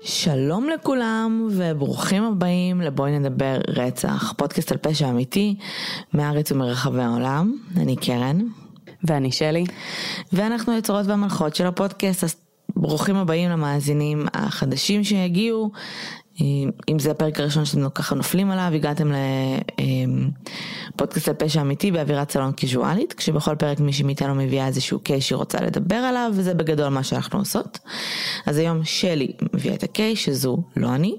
שלום לכולם וברוכים הבאים לבואי נדבר רצח, פודקאסט על פשע אמיתי מהארץ ומרחבי העולם. אני קרן. ואני שלי. ואנחנו היוצרות והמלכות של הפודקאסט, אז ברוכים הבאים למאזינים החדשים שיגיעו. אם זה הפרק הראשון שאתם ככה נופלים עליו, הגעתם לפודקאסט על פשע אמיתי באווירת סלון קיזואלית, כשבכל פרק מישהי מאיתנו מביאה איזשהו קייס שהיא רוצה לדבר עליו, וזה בגדול מה שאנחנו עושות. אז היום שלי מביאה את הקייס, שזו לא אני.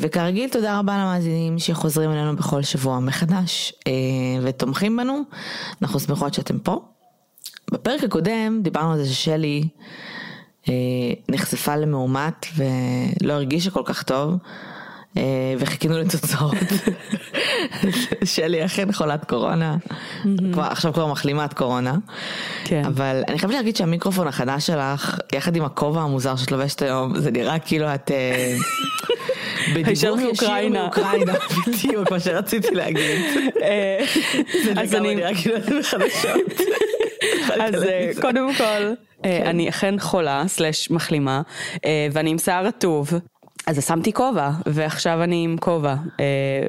וכרגיל תודה רבה למאזינים שחוזרים אלינו בכל שבוע מחדש ותומכים בנו, אנחנו שמחות שאתם פה. בפרק הקודם דיברנו על זה ששלי נחשפה למאומת ולא הרגישה כל כך טוב וחיכינו לתוצאות. שלי אכן חולת קורונה, עכשיו כבר מחלימת קורונה, כן. אבל אני חייבת להגיד שהמיקרופון החדש שלך, יחד עם הכובע המוזר שאת לובשת היום, זה נראה כאילו את בדיבור ישיר מאוקראינה, בדיוק מה שרציתי להגיד. אז אני נראה כאילו את בחדשות. אז קודם כל. כן. אני אכן חולה, סלש מחלימה, ואני עם שיער רטוב. אז שמתי כובע, ועכשיו אני עם כובע,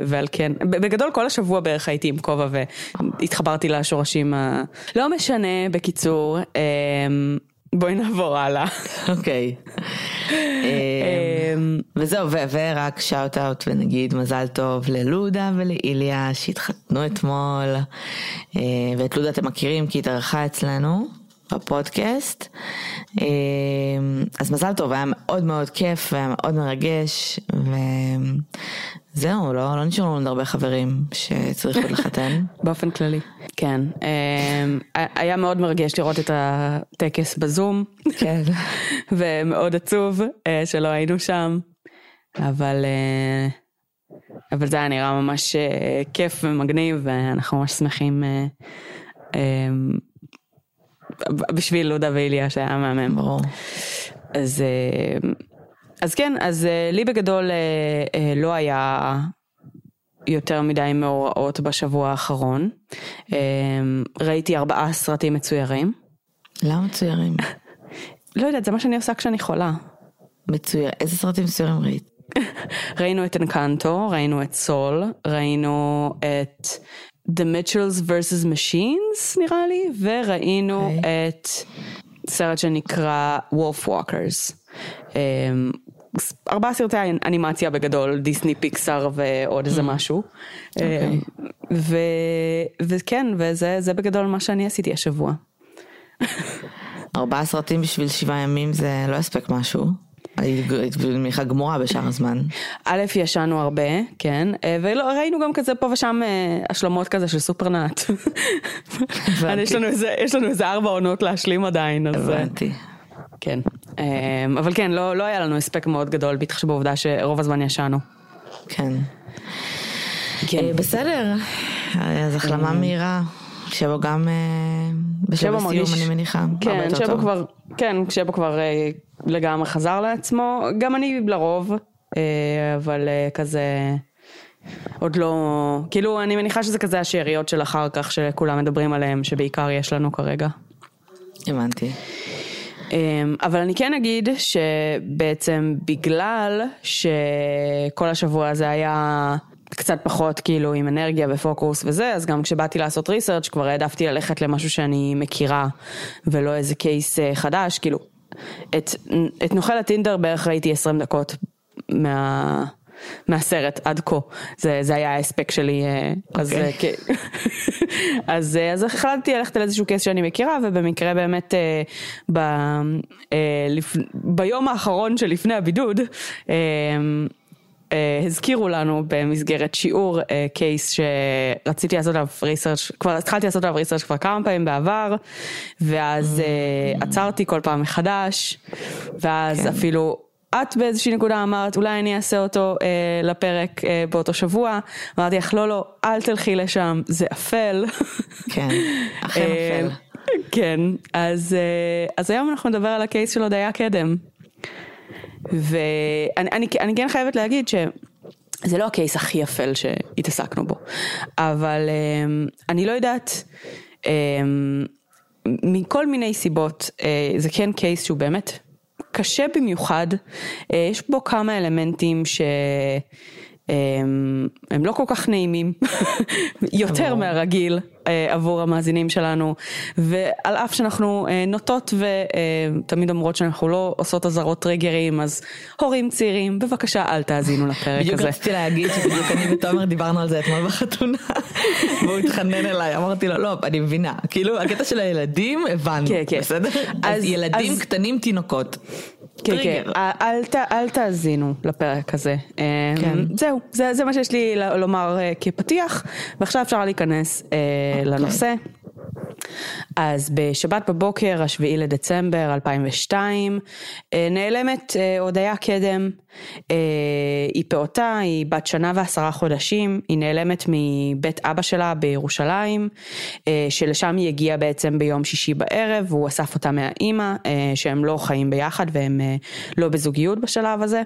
ועל כן, בגדול כל השבוע בערך הייתי עם כובע והתחברתי לשורשים ה... לא משנה, בקיצור, בואי נעבור הלאה. אוקיי. וזהו, ורק שאוט אאוט ונגיד מזל טוב ללודה ולאיליה שהתחתנו אתמול, ואת לודה אתם מכירים כי היא התארחה אצלנו. בפודקאסט. אז מזל טוב, היה מאוד מאוד כיף והיה מאוד מרגש וזהו, לא, לא נשארו לנו הרבה חברים שצריך עוד לחתן. באופן כללי, כן. היה מאוד מרגש לראות את הטקס בזום. כן. ומאוד עצוב שלא היינו שם, אבל... אבל זה היה נראה ממש כיף ומגניב ואנחנו ממש שמחים בשביל לודה ואיליה שהיה מהמם. ברור. אז, אז כן, אז לי בגדול לא היה יותר מדי מאורעות בשבוע האחרון. ראיתי ארבעה סרטים מצוירים. למה מצוירים? לא יודעת, זה מה שאני עושה כשאני חולה. מצויר, איזה סרטים מצוירים ראית? ראינו את אנקנטו, ראינו את סול, ראינו את The Mitchells vs. Machines נראה לי, וראינו okay. אוקיי. את סרט שנקרא Wolf Walkers. ארבעה סרטי אנימציה בגדול, דיסני, פיקסאר ועוד איזה mm. משהו. Okay. אוקיי. Um, ו, וכן, וזה בגדול מה שאני עשיתי השבוע. ארבעה סרטים בשביל שבעה ימים זה לא הספק משהו. היית מניחה גמורה בשאר הזמן. א', ישנו הרבה, כן, וראינו גם כזה פה ושם אה, השלמות כזה של סופרנאט. יש לנו איזה ארבע עונות להשלים עדיין, אז... אה, הבנתי. כן, אה, אבל כן, לא, לא היה לנו הספק מאוד גדול, בהתחשב בעובדה שרוב הזמן ישנו. כן. כן. בסדר, אז החלמה מהירה. שבו גם בשלב הסיום אני מניחה. כן, שבו כבר, כן, שבו כבר לגמרי חזר לעצמו, גם אני לרוב, אה, אבל אה, כזה עוד לא, כאילו אני מניחה שזה כזה השאריות של אחר כך שכולם מדברים עליהם, שבעיקר יש לנו כרגע. הבנתי. אה, אבל אני כן אגיד שבעצם בגלל שכל השבוע הזה היה קצת פחות כאילו עם אנרגיה ופוקוס וזה, אז גם כשבאתי לעשות ריסרצ' כבר העדפתי ללכת למשהו שאני מכירה ולא איזה קייס חדש, כאילו את, את נוכל הטינדר בערך ראיתי 20 דקות מה... מהסרט עד כה, זה, זה היה ההספק שלי, okay. אז, אוקיי. כן. אז, אז החלטתי ללכת על איזשהו קייס שאני מכירה ובמקרה באמת ב, לפ, ביום האחרון שלפני הבידוד Uh, הזכירו לנו במסגרת שיעור קייס שרציתי לעשות עליו ריסרצ', כבר התחלתי לעשות עליו ריסרצ' כבר כמה פעמים בעבר, ואז uh, עצרתי כל פעם מחדש, ואז כן. אפילו את באיזושהי נקודה אמרת אולי אני אעשה אותו uh, לפרק uh, באותו שבוע, אמרתי לך לא לא אל תלכי לשם זה אפל. כן, אכן אפל. כן, אז, אה, אז היום אנחנו נדבר על הקייס של הודיה קדם. ואני אני, אני כן חייבת להגיד שזה לא הקייס הכי אפל שהתעסקנו בו, אבל אה, אני לא יודעת, אה, מכל מיני סיבות, זה כן קייס שהוא באמת קשה במיוחד, יש בו כמה אלמנטים ש... הם, הם לא כל כך נעימים, יותר מהרגיל אה, עבור המאזינים שלנו, ועל אף שאנחנו אה, נוטות ותמיד אה, אומרות שאנחנו לא עושות אזהרות טריגרים, אז הורים צעירים, בבקשה אל תאזינו לפרק בדיוק הזה. בדיוק רציתי להגיד שבדיוק אני ותומר דיברנו על זה אתמול בחתונה, והוא התחנן אליי, אמרתי לו, לא, אני מבינה, כאילו הקטע של הילדים הבנו, כן, כן. בסדר? אז ילדים אז- קטנים תינוקות. כן, כן, טריגר. אל, ת, אל תאזינו לפרק הזה. כן. זהו, זה, זה מה שיש לי לומר אה, כפתיח, ועכשיו אפשר להיכנס אה, אוקיי. לנושא. אז בשבת בבוקר, השביעי לדצמבר 2002, אה, נעלמת אה, הודיה קדם. אה, היא פעוטה, היא בת שנה ועשרה חודשים, היא נעלמת מבית אבא שלה בירושלים, שלשם היא הגיעה בעצם ביום שישי בערב, והוא אסף אותה מהאימא, שהם לא חיים ביחד והם לא בזוגיות בשלב הזה.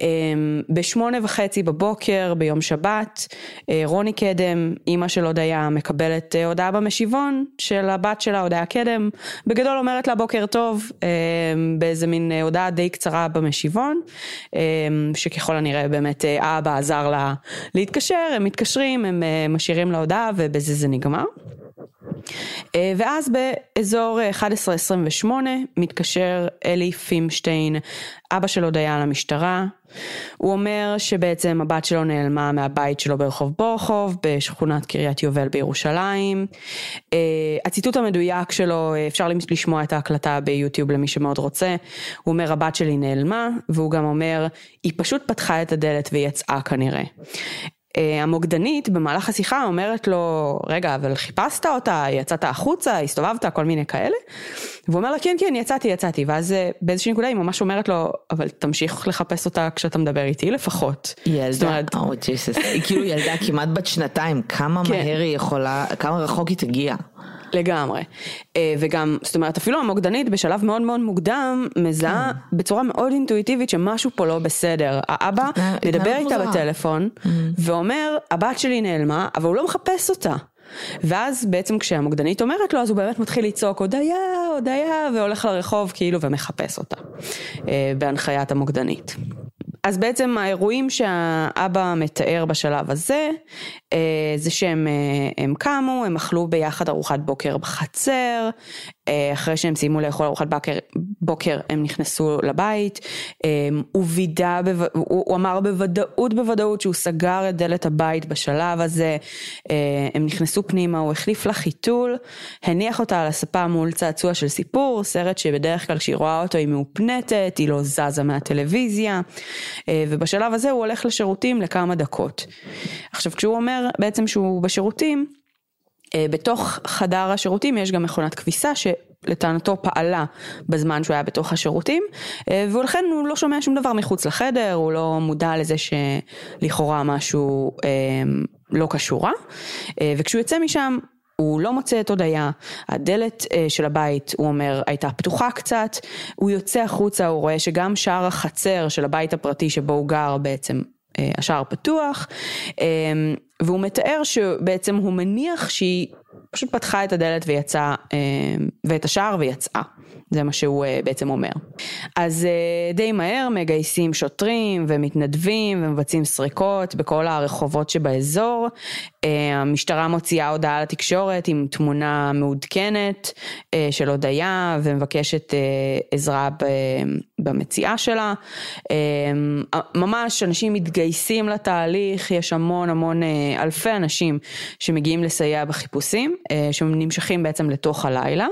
אמ, בשמונה וחצי בבוקר ביום שבת, אה, רוני קדם, אימא של הודיה, מקבלת אה, הודעה במשיבון של הבת שלה, הודיה קדם, בגדול אומרת לה בוקר טוב, אמ, באיזה מין אה, הודעה די קצרה במשיבון, אמ, שככל הנראה באמת האבא עזר לה להתקשר, הם מתקשרים, הם משאירים לה הודעה ובזה זה נגמר. אה, ואז באזור אה, 11:28 מתקשר אלי פימשטיין, אבא של הודיה למשטרה. הוא אומר שבעצם הבת שלו נעלמה מהבית שלו ברחוב בורחוב, בשכונת קריית יובל בירושלים. אה, הציטוט המדויק שלו, אה, אפשר לשמוע את ההקלטה ביוטיוב למי שמאוד רוצה. הוא אומר הבת שלי נעלמה, והוא גם אומר, היא פשוט פתחה את הדלת ויצאה כנראה. אה, המוקדנית במהלך השיחה אומרת לו, רגע, אבל חיפשת אותה, יצאת החוצה, הסתובבת, כל מיני כאלה? והוא אומר לה, כן, כן, יצאתי, יצאתי. ואז אה, באיזושהי נקודה היא ממש אומרת לו, אבל תמשיך לחפש אותה כשאתה מדבר איתי לפחות. ילדה, אומרת, או ג'יסוס, היא כאילו ילדה כמעט בת שנתיים, כמה כן. מהר היא יכולה, כמה רחוק היא תגיע. לגמרי. אה, וגם, זאת אומרת, אפילו המוקדנית בשלב מאוד מאוד מוקדם, מזהה בצורה מאוד אינטואיטיבית שמשהו פה לא בסדר. האבא מדבר איתה. בטלפון, ואומר, הבת שלי נעלמה, אבל הוא לא מחפש אותה. ואז בעצם כשהמוקדנית אומרת לו, אז הוא באמת מתחיל לצעוק, הודיה, הודיה, והולך לרחוב כאילו ומחפש אותה, אה, בהנחיית המוקדנית. אז בעצם האירועים שהאבא מתאר בשלב הזה, אה, זה שהם אה, הם קמו, הם אכלו ביחד ארוחת בוקר בחצר, אה, אחרי שהם סיימו לאכול ארוחת בוקר, בוקר הם נכנסו לבית, הוא וידא, הוא, אמר בוודאות בוודאות שהוא סגר את דלת הבית בשלב הזה, הם נכנסו פנימה, הוא החליף לה חיתול, הניח אותה על הספה מול צעצוע של סיפור, סרט שבדרך כלל כשהיא רואה אותו היא מאופנטת, היא לא זזה מהטלוויזיה, ובשלב הזה הוא הולך לשירותים לכמה דקות. עכשיו כשהוא אומר בעצם שהוא בשירותים, אה, בתוך חדר השירותים יש גם מכונת כביסה שלטענתו פעלה בזמן שהוא היה בתוך השירותים אה, ולכן הוא לא שומע שום דבר מחוץ לחדר, הוא לא מודע לזה שלכאורה משהו אה, לא קשורה אה, וכשהוא יוצא משם הוא לא מוצא את הודיה, הדלת אה, של הבית, הוא אומר, הייתה פתוחה קצת, הוא יוצא החוצה, הוא רואה שגם שער החצר של הבית הפרטי שבו הוא גר בעצם אה, השער פתוח, אה, והוא מתאר שבעצם הוא מניח שהיא פשוט פתחה את הדלת ויצאה, אה, ואת השער ויצאה. זה מה שהוא אה, בעצם אומר. אז אה, די מהר מגייסים שוטרים ומתנדבים ומבצעים סריקות בכל הרחובות שבאזור. אה, המשטרה מוציאה הודעה לתקשורת עם תמונה מעודכנת של הודיה ומבקשת עזרה במציאה שלה. ממש אנשים מתגייסים לתהליך, יש המון המון אלפי אנשים שמגיעים לסייע בחיפושים, שנמשכים בעצם לתוך הלילה.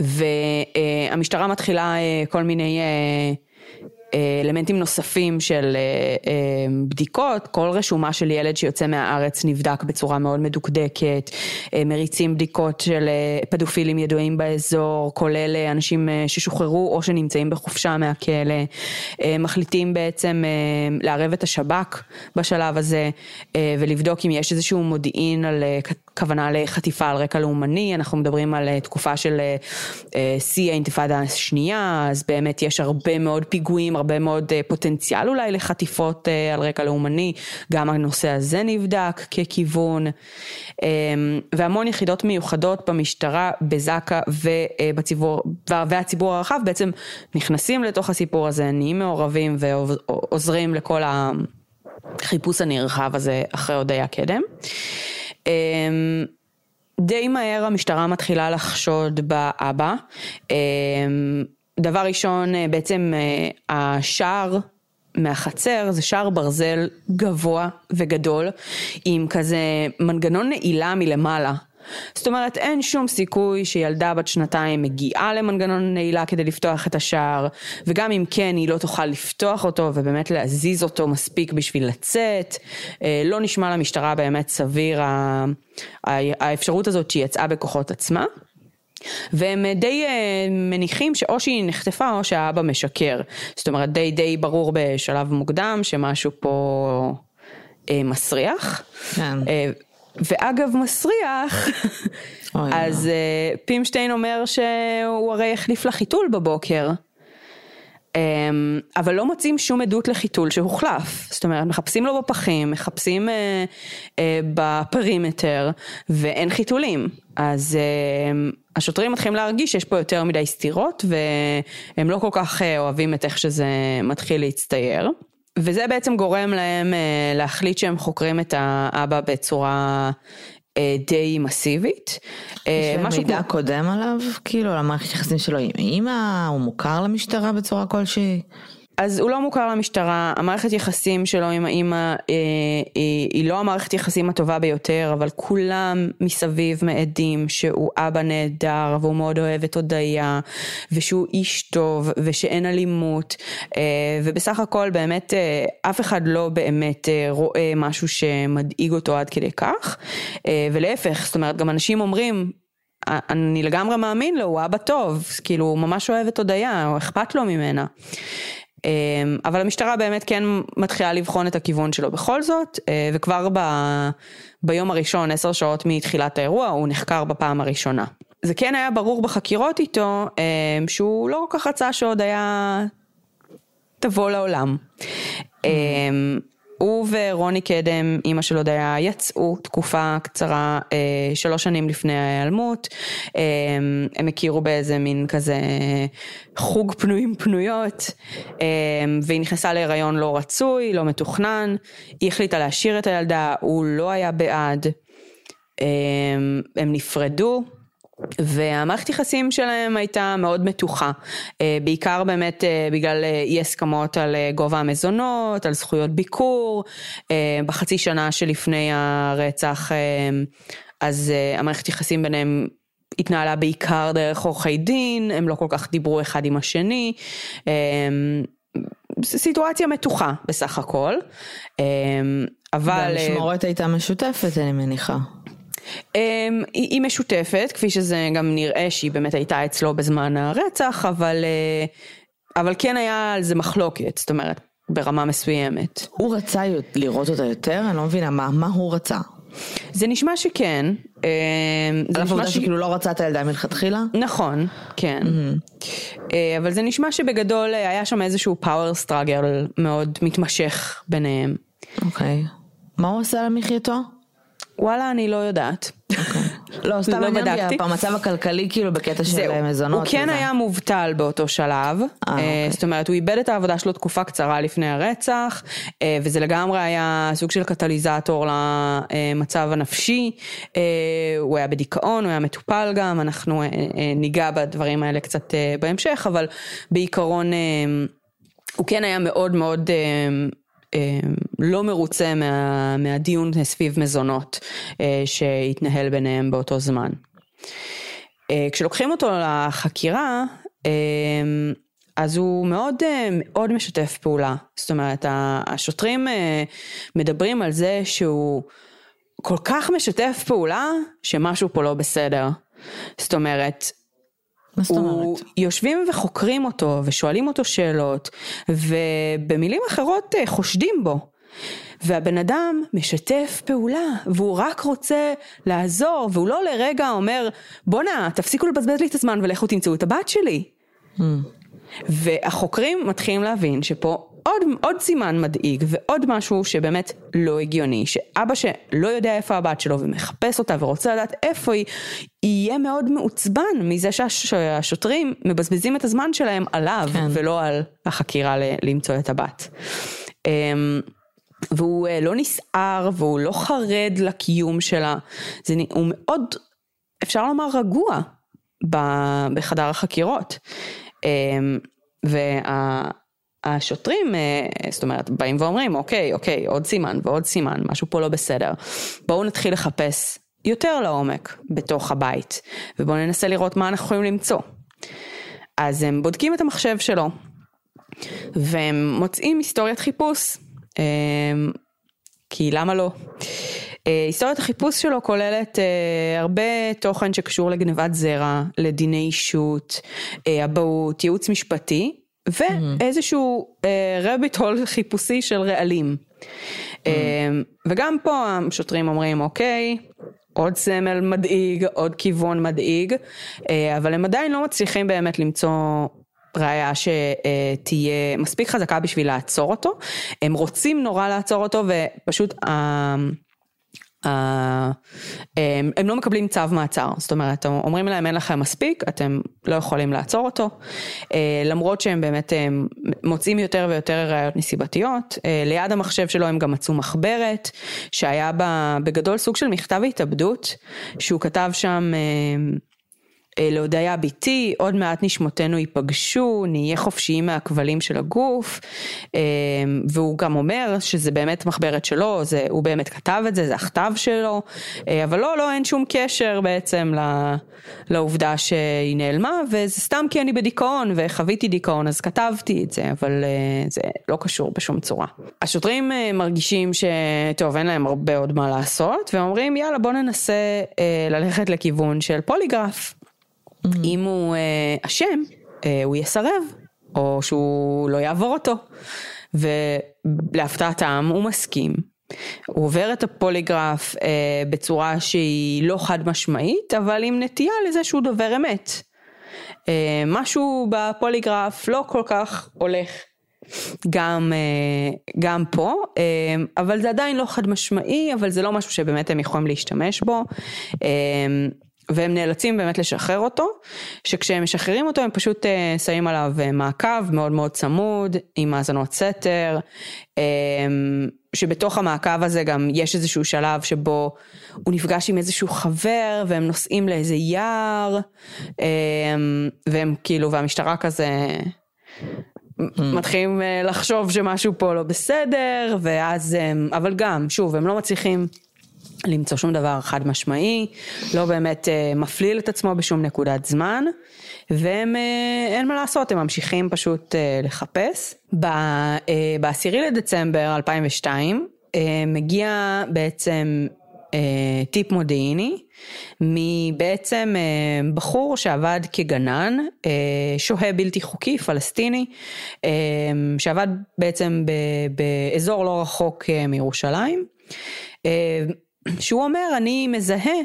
והמשטרה מתחילה אה, כל מיני אה, אה, אלמנטים נוספים של בדיקות, כל רשומה של ילד שיוצא מהארץ נבדק בצורה מאוד מדוקדקת, מריצים בדיקות של פדופילים ידועים באזור, כולל אנשים ששוחררו או שנמצאים בחופשה מהכלא, מחליטים בעצם לערב את השב"כ בשלב הזה ולבדוק אם יש איזשהו מודיעין על כ- הכוונה לחטיפה על רקע לאומני, אנחנו מדברים על אה, תקופה של אה, אה, שיא האינתיפאדה השנייה, אז באמת יש הרבה מאוד פיגועים, הרבה מאוד פוטנציאל אולי לחטיפות על רקע לאומני, גם הנושא הזה נבדק ככיוון, והמון יחידות מיוחדות במשטרה, בזק"א ובציבור, והציבור הרחב בעצם נכנסים לתוך הסיפור הזה, נהיים מעורבים ועוזרים לכל החיפוש הנרחב הזה אחרי הודיה קדם. אמ, די מהר המשטרה מתחילה לחשוד באבא. אמ, דבר ראשון, אה, בעצם אה, השער מהחצר זה שער ברזל גבוה וגדול עם כזה מנגנון נעילה מלמעלה. זאת אומרת, אין שום סיכוי שילדה בת שנתיים מגיעה למנגנון נעילה כדי לפתוח את השער, וגם אם כן, היא לא תוכל לפתוח אותו ובאמת להזיז אותו מספיק בשביל לצאת. אה, לא נשמע למשטרה באמת סביר האפשרות הזאת שהיא יצאה בכוחות עצמה. והם די uh, מניחים שאו שהיא נחטפה או שהאבא משקר. זאת אומרת, די די ברור בשלב מוקדם שמשהו פה מסריח. כן. ואגב מסריח, אז uh, פימשטיין אומר שהוא הרי החליף לה חיתול בבוקר. Um, אבל לא מוצאים שום עדות לחיתול שהוחלף, זאת אומרת מחפשים לו בפחים, מחפשים uh, uh, בפרימטר ואין חיתולים, אז uh, השוטרים מתחילים להרגיש שיש פה יותר מדי סתירות והם לא כל כך uh, אוהבים את איך שזה מתחיל להצטייר. וזה בעצם גורם להם אה, להחליט שהם חוקרים את האבא בצורה אה, די מסיבית. אה, יש מידע כמו... קודם עליו? כאילו על המערכת יחסים שלו עם אימא? הוא מוכר למשטרה בצורה כלשהי? אז הוא לא מוכר למשטרה, המערכת יחסים שלו עם האימא אה, היא, היא לא המערכת יחסים הטובה ביותר, אבל כולם מסביב מעדים שהוא אבא נהדר והוא מאוד אוהב את הודיה ושהוא איש טוב ושאין אלימות אה, ובסך הכל באמת אה, אף אחד לא באמת אה, רואה משהו שמדאיג אותו עד כדי כך אה, ולהפך, זאת אומרת גם אנשים אומרים אני לגמרי מאמין לו, הוא אבא טוב, כאילו הוא ממש אוהב את הודיה, הוא אכפת לו ממנה. אמ, אבל המשטרה באמת כן מתחילה לבחון את הכיוון שלו בכל זאת, אה, וכבר ב, ביום הראשון, עשר שעות מתחילת האירוע, הוא נחקר בפעם הראשונה. זה כן היה ברור בחקירות איתו, אמ, שהוא לא כל כך רצה שעוד היה תבוא לעולם. Mm-hmm. הוא ורוני קדם, אימא של הודיה, יצאו תקופה קצרה, אה, שלוש שנים לפני ההיעלמות. אה, הם הכירו באיזה מין כזה חוג פנויים פנויות, אה, והיא נכנסה להיריון לא רצוי, לא מתוכנן. היא החליטה להשאיר את הילדה, הוא לא היה בעד. אה, הם נפרדו. והמערכת יחסים שלהם הייתה מאוד מתוחה, אה, בעיקר באמת אה, בגלל אה, אי הסכמות על גובה המזונות, על זכויות ביקור, בחצי שנה שלפני הרצח אז המערכת יחסים ביניהם התנהלה בעיקר דרך עורכי דין, הם לא כל כך דיברו אחד עם השני, סיטואציה מתוחה בסך הכל, אבל... והמשמורת הייתה משותפת אני מניחה. אמ, היא משותפת, כפי שזה גם נראה שהיא באמת הייתה אצלו בזמן הרצח, אבל, אה, אבל כן היה על זה מחלוקת, זאת אומרת, ברמה מסוימת. הוא רצה לראות אותה יותר? אני לא מבינה, מה, מה הוא רצה? זה נשמע שכן. אמ, זה נשמע ש... שכאילו לא רצה את הילדה מלכתחילה? נכון, כן. Mm-hmm. אבל זה נשמע שבגדול אה, היה שם איזשהו פאוור סטראגל מאוד מתמשך ביניהם. אוקיי. מה הוא עשה למחייתו? וואלה, אני לא יודעת. אוקיי. לא, סתם לא בדקתי. המצב הכלכלי כאילו בקטע של מזונות. הוא כן היה מובטל באותו שלב, אה, אה, אוקיי. זאת אומרת הוא איבד את העבודה שלו תקופה קצרה לפני הרצח, אה, וזה לגמרי היה סוג של קטליזטור למצב הנפשי, הוא היה בדיכאון, הוא היה מטופל גם, אנחנו ניגע בדברים האלה קצת בהמשך, אבל בעיקרון הוא כן היה מאוד מאוד אה, לא מרוצה מה, מהדיון סביב מזונות אה, שהתנהל ביניהם באותו זמן. אה, כשלוקחים אותו לחקירה, אז הוא מאוד מאוד משתף פעולה. זאת אומרת, השוטרים מדברים על זה שהוא כל כך משתף פעולה, שמשהו פה לא בסדר. זאת אומרת, מה זאת אומרת? יושבים וחוקרים אותו ושואלים אותו שאלות ובמילים אחרות אה, חושדים בו. והבן אדם משתף פעולה, והוא רק רוצה לעזור, והוא לא לרגע אומר, בואנה, תפסיקו לבזבז לי את הזמן ולכו תמצאו את הבת שלי. Mm. והחוקרים מתחילים להבין שפה עוד, עוד סימן מדאיג ועוד משהו שבאמת לא הגיוני, שאבא שלא יודע איפה הבת שלו ומחפש אותה ורוצה לדעת איפה היא, יהיה מאוד מעוצבן מזה שהשוטרים מבזבזים את הזמן שלהם עליו כן. ולא על החקירה למצוא את הבת. אמ, והוא אה, לא נסער והוא לא חרד לקיום שלה, זה, הוא מאוד, אפשר לומר רגוע בחדר החקירות. אמ, והשוטרים, אה, זאת אומרת, באים ואומרים, אוקיי, אוקיי, עוד סימן ועוד סימן, משהו פה לא בסדר. בואו נתחיל לחפש יותר לעומק בתוך הבית, ובואו ננסה לראות מה אנחנו יכולים למצוא. אז הם בודקים את המחשב שלו, והם מוצאים היסטוריית חיפוש, אמ, כי למה לא? אה, היסטוריית החיפוש שלו כוללת uh, הרבה תוכן שקשור לגנבת זרע, לדיני אישות, אבהות, ייעוץ משפטי, ואיזשהו רביט uh, הול חיפושי של רעלים. Mm-hmm. Uh, וגם פה השוטרים אומרים, אוקיי, עוד סמל מדאיג, עוד כיוון מדאיג, uh, אבל הם עדיין לא מצליחים באמת למצוא ראיה שתהיה מספיק חזקה בשביל לעצור אותו. הם רוצים נורא לעצור אותו ופשוט הם, הם לא מקבלים צו מעצר, זאת אומרת, אומרים להם אין לכם מספיק, אתם לא יכולים לעצור אותו, אה, למרות שהם באמת הם מוצאים יותר ויותר ראיות נסיבתיות, אה, ליד המחשב שלו הם גם מצאו מחברת, שהיה בה בגדול סוג של מכתב התאבדות, שהוא כתב שם אה, אה, להודיה ביתי, עוד מעט נשמותינו ייפגשו, נהיה חופשיים מהכבלים של הגוף, אה, והוא גם אומר שזה באמת מחברת שלו, זה, הוא באמת כתב את זה, זה הכתב שלו, אה, אבל לא, לא, אין שום קשר בעצם לעובדה שהיא נעלמה, וזה סתם כי אני בדיכאון וחוויתי דיכאון, אז כתבתי את זה, אבל זה לא קשור בשום צורה. השוטרים מרגישים שטוב, אין להם הרבה עוד מה לעשות, ואומרים יאללה בוא ננסה ללכת לכיוון של פוליגרף. Mm-hmm. אם הוא אה, אשם, אה, הוא יסרב, או שהוא לא יעבור אותו. ולהפתעתם הוא מסכים. הוא עובר את הפוליגרף אה, בצורה שהיא לא חד משמעית, אבל עם נטייה לזה שהוא דובר אמת. אה, משהו בפוליגרף לא כל כך הולך גם, אה, גם פה, אה, אבל זה עדיין לא חד משמעי, אבל זה לא משהו שבאמת הם יכולים להשתמש בו. אה, והם נאלצים באמת לשחרר אותו, שכשהם משחררים אותו הם פשוט uh, שמים עליו uh, מעקב מאוד מאוד צמוד, עם האזנות סתר, um, שבתוך המעקב הזה גם יש איזשהו שלב שבו הוא נפגש עם איזשהו חבר והם נוסעים לאיזה יער, um, והם כאילו, והמשטרה כזה... Mm. מתחילים לחשוב שמשהו פה לא בסדר, ואז, אבל גם, שוב, הם לא מצליחים למצוא שום דבר חד משמעי, לא באמת אה, מפליל את עצמו בשום נקודת זמן, והם, אה, אין מה לעשות, הם ממשיכים פשוט אה, לחפש. ב-10 לדצמבר 2002 מגיע בעצם טיפ מודיעיני מבעצם בחור שעבד כגנן, שוהה בלתי חוקי, פלסטיני, שעבד בעצם באזור לא רחוק מירושלים. שהוא אומר, אני מזהה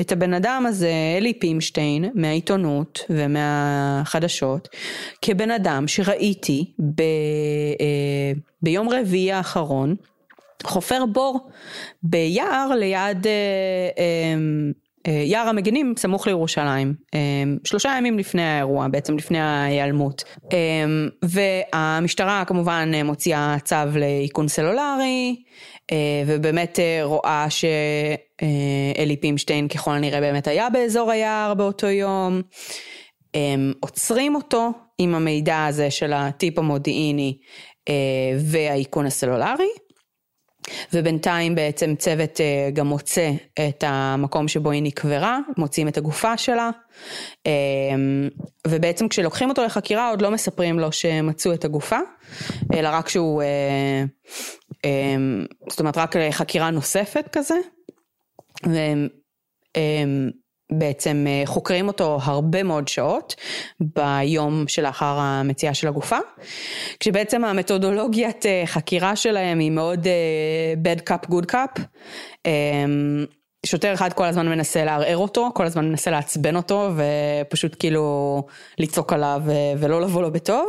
את הבן אדם הזה, אלי פימשטיין, מהעיתונות ומהחדשות, כבן אדם שראיתי ב, אה, ביום רביעי האחרון, חופר בור ביער ליד אה, אה, יער המגינים סמוך לירושלים, שלושה ימים לפני האירוע, בעצם לפני ההיעלמות. והמשטרה כמובן מוציאה צו לאיכון סלולרי, ובאמת אה, רואה שאלי פימשטיין ככל הנראה באמת היה באזור היער באותו יום. עוצרים אותו עם המידע הזה של הטיפ המודיעיני אה, והאיכון הסלולרי. ובינתיים בעצם צוות גם מוצא את המקום שבו היא נקברה, מוצאים את הגופה שלה, ובעצם כשלוקחים אותו לחקירה עוד לא מספרים לו שמצאו את הגופה, אלא רק שהוא זאת אומרת רק חקירה נוספת כזה. בעצם אה, חוקרים אותו הרבה מאוד שעות ביום שלאחר המציאה של הגופה, כשבעצם המתודולוגיית אה, חקירה שלהם היא מאוד bad cup good cup. שוטר אחד כל הזמן מנסה לערער אותו, כל הזמן מנסה לעצבן אותו ופשוט כאילו לצעוק עליו ולא לבוא לו בטוב.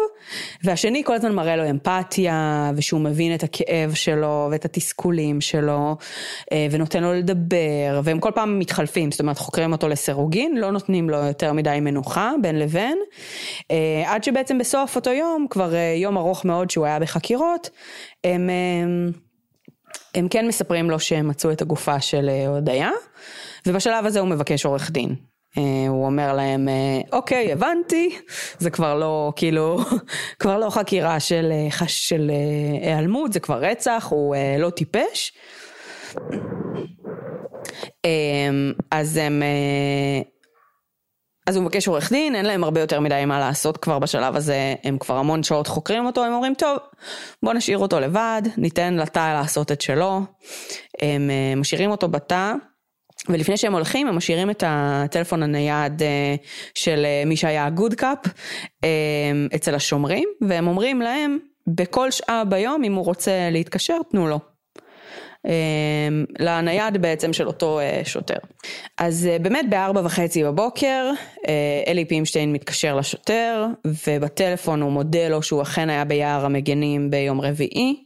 והשני כל הזמן מראה לו אמפתיה ושהוא מבין את הכאב שלו ואת התסכולים שלו אה, ונותן לו לדבר והם כל פעם מתחלפים, זאת אומרת חוקרים אותו לסירוגין, לא נותנים לו יותר מדי מנוחה בין לבין. אה, עד שבעצם בסוף אותו יום, כבר אה, יום ארוך מאוד שהוא היה בחקירות, הם... הם כן מספרים לו שהם מצאו את הגופה של אה, הודיה, ובשלב הזה הוא מבקש עורך דין. אה, הוא אומר להם, אה, אוקיי, הבנתי, זה כבר לא, כאילו, כבר לא חקירה של, של היעלמות, זה כבר רצח, הוא לא טיפש. אז הם, אז הוא מבקש עורך דין, אין להם הרבה יותר מדי מה לעשות כבר בשלב הזה, הם כבר המון שעות חוקרים אותו, הם אומרים, טוב, בוא נשאיר אותו לבד, ניתן לתא לעשות את שלו. הם אה, משאירים אותו בתא, ולפני שהם הולכים, הם משאירים את הטלפון הנייד אה, של אה, מי שהיה הגוד קאפ אצל השומרים, והם אומרים להם, בכל שעה ביום, אם הוא רוצה להתקשר, תנו לו. אמ, לנייד בעצם של אותו אה, שוטר. אז אה, באמת בארבע וחצי בבוקר אה, אלי פימשטיין מתקשר לשוטר ובטלפון הוא מודה לו שהוא אכן היה ביער המגנים ביום רביעי.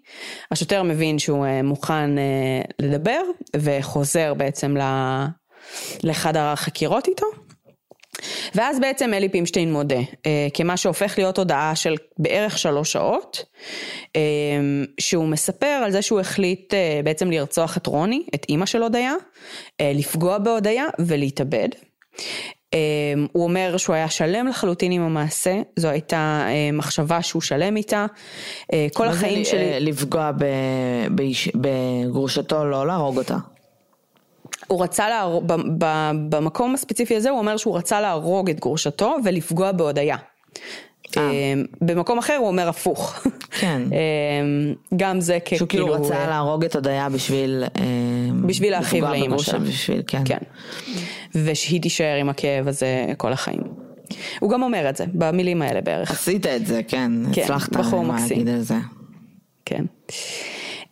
השוטר מבין שהוא מוכן לדבר וחוזר בעצם לחדר החקירות איתו. ואז בעצם אלי פימשטיין מודה, אה, כמה שהופך להיות הודעה של בערך שלוש שעות, אה, שהוא מספר על זה שהוא החליט אה, בעצם לרצוח את רוני, את אימא של הודיה, אה, לפגוע בהודיה ולהתאבד. אה, הוא אומר שהוא היה שלם לחלוטין עם המעשה, זו הייתה אה, מחשבה שהוא שלם איתה. אה, כל החיים שלי... לפגוע בגרושתו, לא להרוג אותה. הוא רצה להרוג, במקום הספציפי הזה הוא אומר שהוא רצה להרוג את גרושתו ולפגוע בהודיה. אה. אמ, במקום אחר הוא אומר הפוך. כן. אמ, גם זה כאילו... שהוא כאילו רצה אה, להרוג את הודיה בשביל... אמ, בשביל להרחיב לאימא שלה. בשביל, כן. כן. ושהיא תישאר עם הכאב הזה כל החיים. הוא גם אומר את זה, במילים האלה בערך. עשית את זה, כן. כן הצלחת להגיד את זה. כן.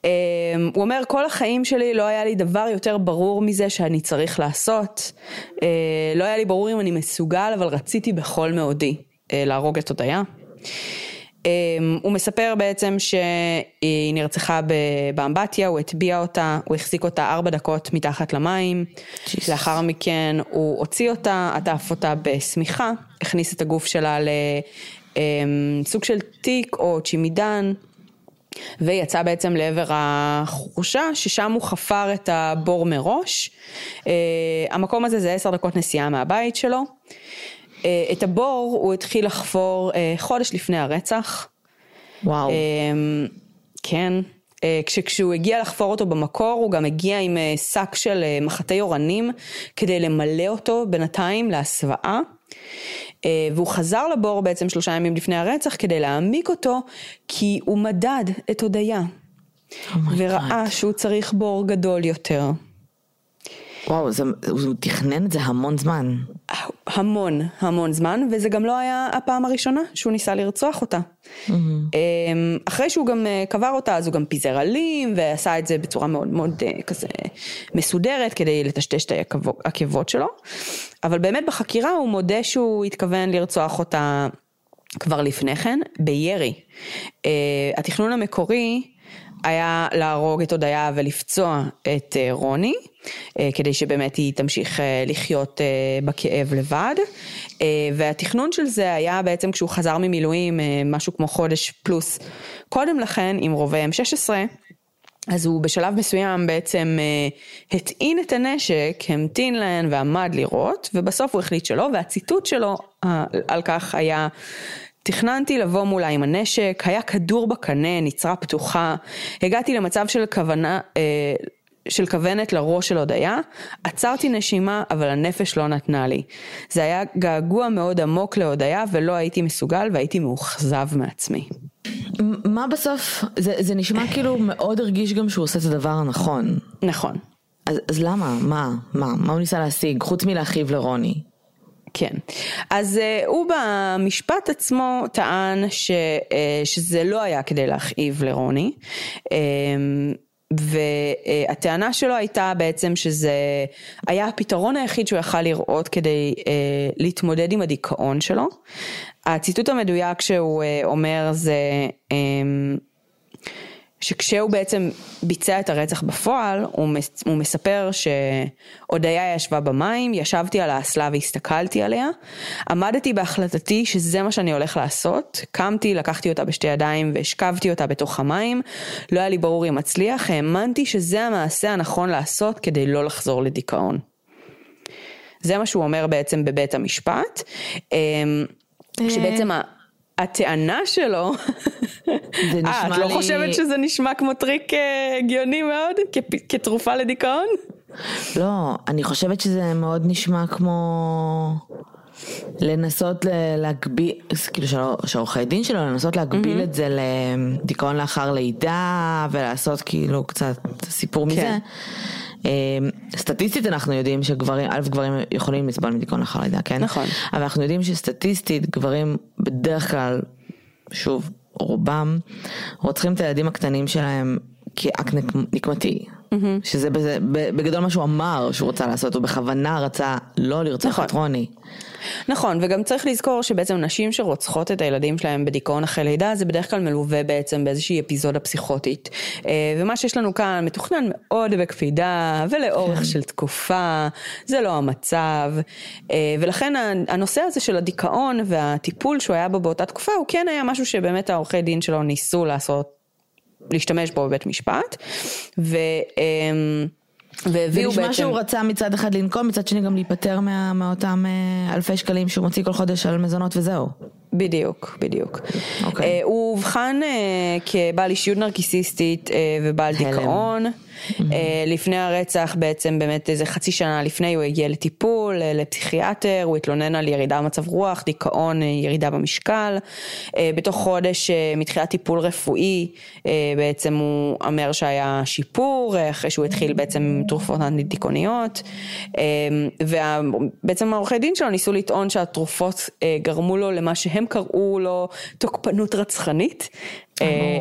אמ, הוא אומר, כל החיים שלי לא היה לי דבר יותר ברור מזה שאני צריך לעשות. אה, לא היה לי ברור אם אני מסוגל, אבל רציתי בכל מאודי אה, להרוג את הודיה. אמ, הוא מספר בעצם שהיא נרצחה באמבטיה, הוא הטביע אותה, הוא החזיק אותה ארבע דקות מתחת למים, Jesus. לאחר מכן הוא הוציא אותה, עטף אותה בשמיכה, הכניס את הגוף שלה לסוג של תיק או צ'ימידן, ויצא בעצם לעבר החורשה, ששם הוא חפר את הבור מראש. Uh, המקום הזה זה עשר דקות נסיעה מהבית שלו. Uh, את הבור הוא התחיל לחפור uh, חודש לפני הרצח. וואו. Uh, כן. כשהוא הגיע לחפור אותו במקור, הוא גם הגיע עם שק של מחטי אורנים כדי למלא אותו בינתיים להסוואה. אה, והוא חזר לבור בעצם שלושה ימים לפני הרצח כדי להעמיק אותו, כי הוא מדד את הודיה. Oh וראה God. שהוא צריך בור גדול יותר. וואו, זה, הוא תכנן את זה המון זמן. המון, המון זמן, וזה גם לא היה הפעם הראשונה שהוא ניסה לרצוח אותה. Mm-hmm. אחרי שהוא גם אה, קבר אותה, אז הוא גם פיזר עלים, ועשה את זה בצורה מאוד מאוד אה, כזה מסודרת, כדי לטשטש את העקבות שלו. אבל באמת בחקירה הוא מודה שהוא התכוון לרצוח אותה כבר לפני כן, בירי. אה, התכנון המקורי היה להרוג את הודיה ולפצוע את אה, רוני, אה, כדי שבאמת היא תמשיך לחיות בכאב לבד. והתכנון של זה היה בעצם כשהוא חזר ממילואים, משהו כמו חודש פלוס קודם לכן, עם רובי M16. אז הוא בשלב מסוים בעצם אה, הטעין את הנשק, המתין להן ועמד לראות, ובסוף הוא החליט שלא, והציטוט שלו אה, על כך היה, תכננתי לבוא מולה עם הנשק, היה כדור בקנה, נצרה פתוחה, הגעתי למצב של כוונה, אה, של כוונת לראש של הודיה, עצרתי נשימה אבל הנפש לא נתנה לי. זה היה געגוע מאוד עמוק להודיה ולא הייתי מסוגל והייתי מאוכזב מעצמי. מה בסוף, זה, זה נשמע כאילו מאוד הרגיש גם שהוא עושה את הדבר הנכון. נכון. אז, אז למה? מה? מה? מה הוא ניסה להשיג? חוץ מלהכאיב לרוני. כן. אז uh, הוא במשפט עצמו טען ש, uh, שזה לא היה כדי להכאיב לרוני. Um, והטענה שלו הייתה בעצם שזה היה הפתרון היחיד שהוא יכל לראות כדי uh, להתמודד עם הדיכאון שלו. הציטוט המדויק שהוא uh, אומר זה um, שכשהוא בעצם ביצע את הרצח בפועל, הוא, מס, הוא מספר שהודיה ישבה במים, ישבתי על האסלה והסתכלתי עליה, עמדתי בהחלטתי שזה מה שאני הולך לעשות, קמתי, לקחתי אותה בשתי ידיים והשכבתי אותה בתוך המים, לא היה לי ברור אם אצליח, האמנתי שזה המעשה הנכון לעשות כדי לא לחזור לדיכאון. זה מה שהוא אומר בעצם בבית המשפט. אמ, שבעצם הטענה שלו, אה, את לא לי... חושבת שזה נשמע כמו טריק אה, הגיוני מאוד? כתרופה לדיכאון? לא, אני חושבת שזה מאוד נשמע כמו לנסות להגביל, כאילו שעורכי דין שלו, לנסות להגביל mm-hmm. את זה לדיכאון לאחר לידה ולעשות כאילו קצת סיפור כן. מזה. אמ, סטטיסטית אנחנו יודעים שגברים, א' גברים יכולים לסבול מדיכאון לאחר לידה, כן? נכון. אבל אנחנו יודעים שסטטיסטית גברים בדרך כלל, שוב, רובם רוצחים את הילדים הקטנים שלהם כאקט נקמתי. Mm-hmm. שזה בגדול מה שהוא אמר שהוא רוצה לעשות, הוא בכוונה רצה לא לרצוח נכון. את רוני. נכון, וגם צריך לזכור שבעצם נשים שרוצחות את הילדים שלהם בדיכאון אחרי לידה, זה בדרך כלל מלווה בעצם באיזושהי אפיזודה פסיכוטית. אה, ומה שיש לנו כאן מתוכנן מאוד בקפידה ולאורך כן. של תקופה, זה לא המצב. אה, ולכן הנושא הזה של הדיכאון והטיפול שהוא היה בו באותה תקופה, הוא כן היה משהו שבאמת העורכי דין שלו ניסו לעשות להשתמש בו בבית משפט. ו... והביאו בעצם... ונשמע שהוא רצה מצד אחד לנקום, מצד שני גם להיפטר מה, מאותם אה, אלפי שקלים שהוא מוציא כל חודש על מזונות וזהו. בדיוק, בדיוק. Okay. אוקיי. Uh, הוא אובחן uh, כבעל אישיות נרקיסיסטית uh, ובעל הלם. דיכאון. Mm-hmm. לפני הרצח בעצם באמת איזה חצי שנה לפני הוא הגיע לטיפול, לפסיכיאטר, הוא התלונן על ירידה במצב רוח, דיכאון, ירידה במשקל. בתוך חודש מתחילת טיפול רפואי בעצם הוא אומר שהיה שיפור, אחרי שהוא התחיל בעצם תרופות אנטי-דיכאוניות. ובעצם העורכי דין שלו ניסו לטעון שהתרופות גרמו לו למה שהם הם קראו לו תוקפנות רצחנית. אה,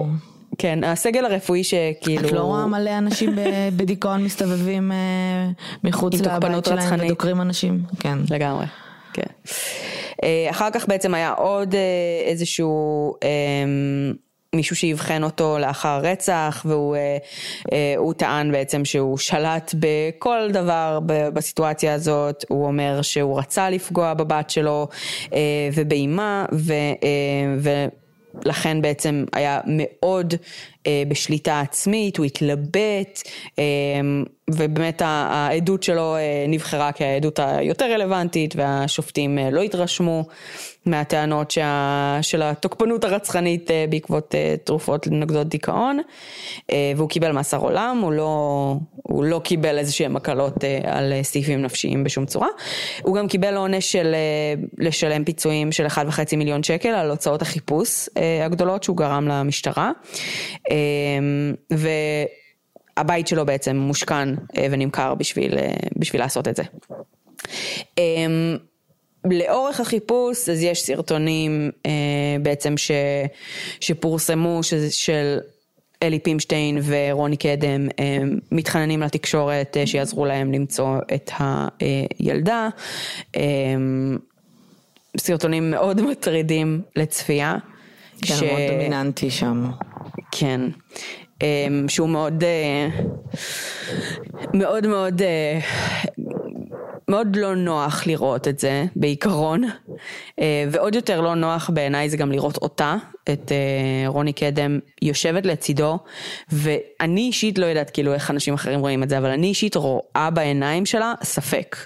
כן, הסגל הרפואי שכאילו... את לא רואה מלא אנשים בדיכאון מסתובבים אה, מחוץ לבית שלהם ודוקרים אנשים? כן. לגמרי, כן. אה, אחר כך בעצם היה עוד איזשהו מישהו שאבחן אותו לאחר רצח והוא טען בעצם שהוא שלט בכל דבר בסיטואציה הזאת, הוא אומר שהוא רצה לפגוע בבת שלו ובאימה ולכן בעצם היה מאוד בשליטה עצמית, הוא התלבט ובאמת העדות שלו נבחרה כעדות היותר רלוונטית והשופטים לא התרשמו. מהטענות שה... של התוקפנות הרצחנית אה, בעקבות אה, תרופות נוגדות דיכאון, אה, והוא קיבל מאסר עולם, הוא לא, הוא לא קיבל איזה שהם הקלות על סעיפים נפשיים בשום צורה. הוא גם קיבל עונש של לשלם פיצויים של 1.5 מיליון שקל על הוצאות החיפוש הגדולות שהוא גרם למשטרה. והבית שלו בעצם מושכן ונמכר בשביל, בשביל לעשות את זה. לאורך החיפוש אז יש סרטונים אה, בעצם ש, שפורסמו ש, של אלי פימשטיין ורוני קדם אה, מתחננים לתקשורת אה, שיעזרו להם למצוא את הילדה. אה, סרטונים מאוד מטרידים לצפייה. כן, ש... מאוד דומיננטי שם. כן. אה, שהוא מאוד, אה, מאוד מאוד אה, מאוד לא נוח לראות את זה בעיקרון, אה, ועוד יותר לא נוח בעיניי זה גם לראות אותה, את רוני קדם יושבת לצידו, ואני אישית לא יודעת כאילו איך אנשים אחרים רואים את זה, אבל אני אישית רואה בעיניים שלה ספק.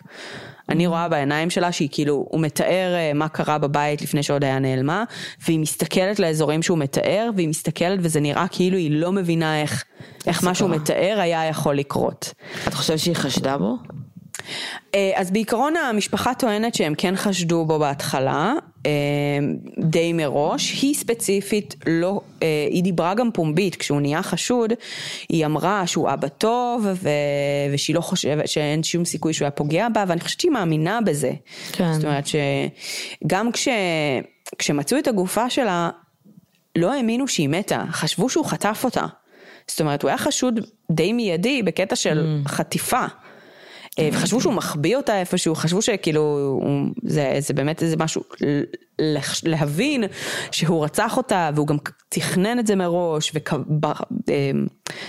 אני רואה בעיניים שלה שהיא כאילו, הוא מתאר אה, מה קרה בבית לפני שעוד היה נעלמה, והיא מסתכלת לאזורים שהוא מתאר, והיא מסתכלת וזה נראה כאילו היא לא מבינה איך, איך מה שהוא מתאר היה יכול לקרות. את חושבת שהיא חשדה בו? אה, אז בעיקרון המשפחה טוענת שהם כן חשדו בו בהתחלה, די מראש, היא ספציפית לא, אה, היא דיברה גם פומבית, כשהוא נהיה חשוד, היא אמרה שהוא אבא טוב ו, ושהיא לא חושבת שאין שום סיכוי שהוא היה פוגע בה, ואני חושבת שהיא מאמינה בזה. כן. זאת אומרת שגם כש, כשמצאו את הגופה שלה, לא האמינו שהיא מתה, חשבו שהוא חטף אותה. זאת אומרת, הוא היה חשוד די מיידי בקטע של Mm. חטיפה. אה, וחשבו שהוא מחביא אותה איפשהו, חשבו שכאילו, זה, זה באמת איזה משהו, להבין שהוא רצח אותה והוא גם תכנן את זה מראש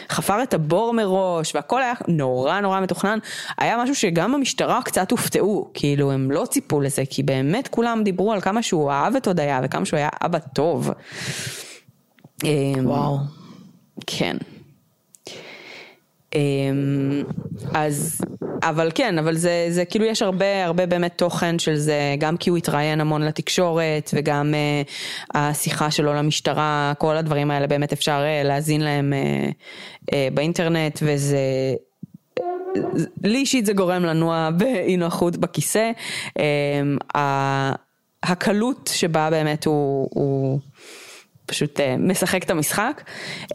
וחפר את הבור מראש והכל היה נורא נורא מתוכנן, היה משהו שגם המשטרה קצת הופתעו, כאילו הם לא ציפו לזה, כי באמת כולם דיברו על כמה שהוא אהב את הודיה וכמה שהוא היה אבא טוב. אה, וואו. כן. אמ, אז, אבל כן, אבל זה, זה כאילו יש הרבה, הרבה באמת תוכן של זה, גם כי הוא התראיין המון לתקשורת, וגם uh, השיחה שלו למשטרה, כל הדברים האלה באמת אפשר uh, להאזין להם uh, uh, באינטרנט, וזה... לי אישית זה גורם לנוע באי נוחות בכיסא. אמ, הקלות שבה באמת הוא, הוא פשוט אה, משחק את המשחק.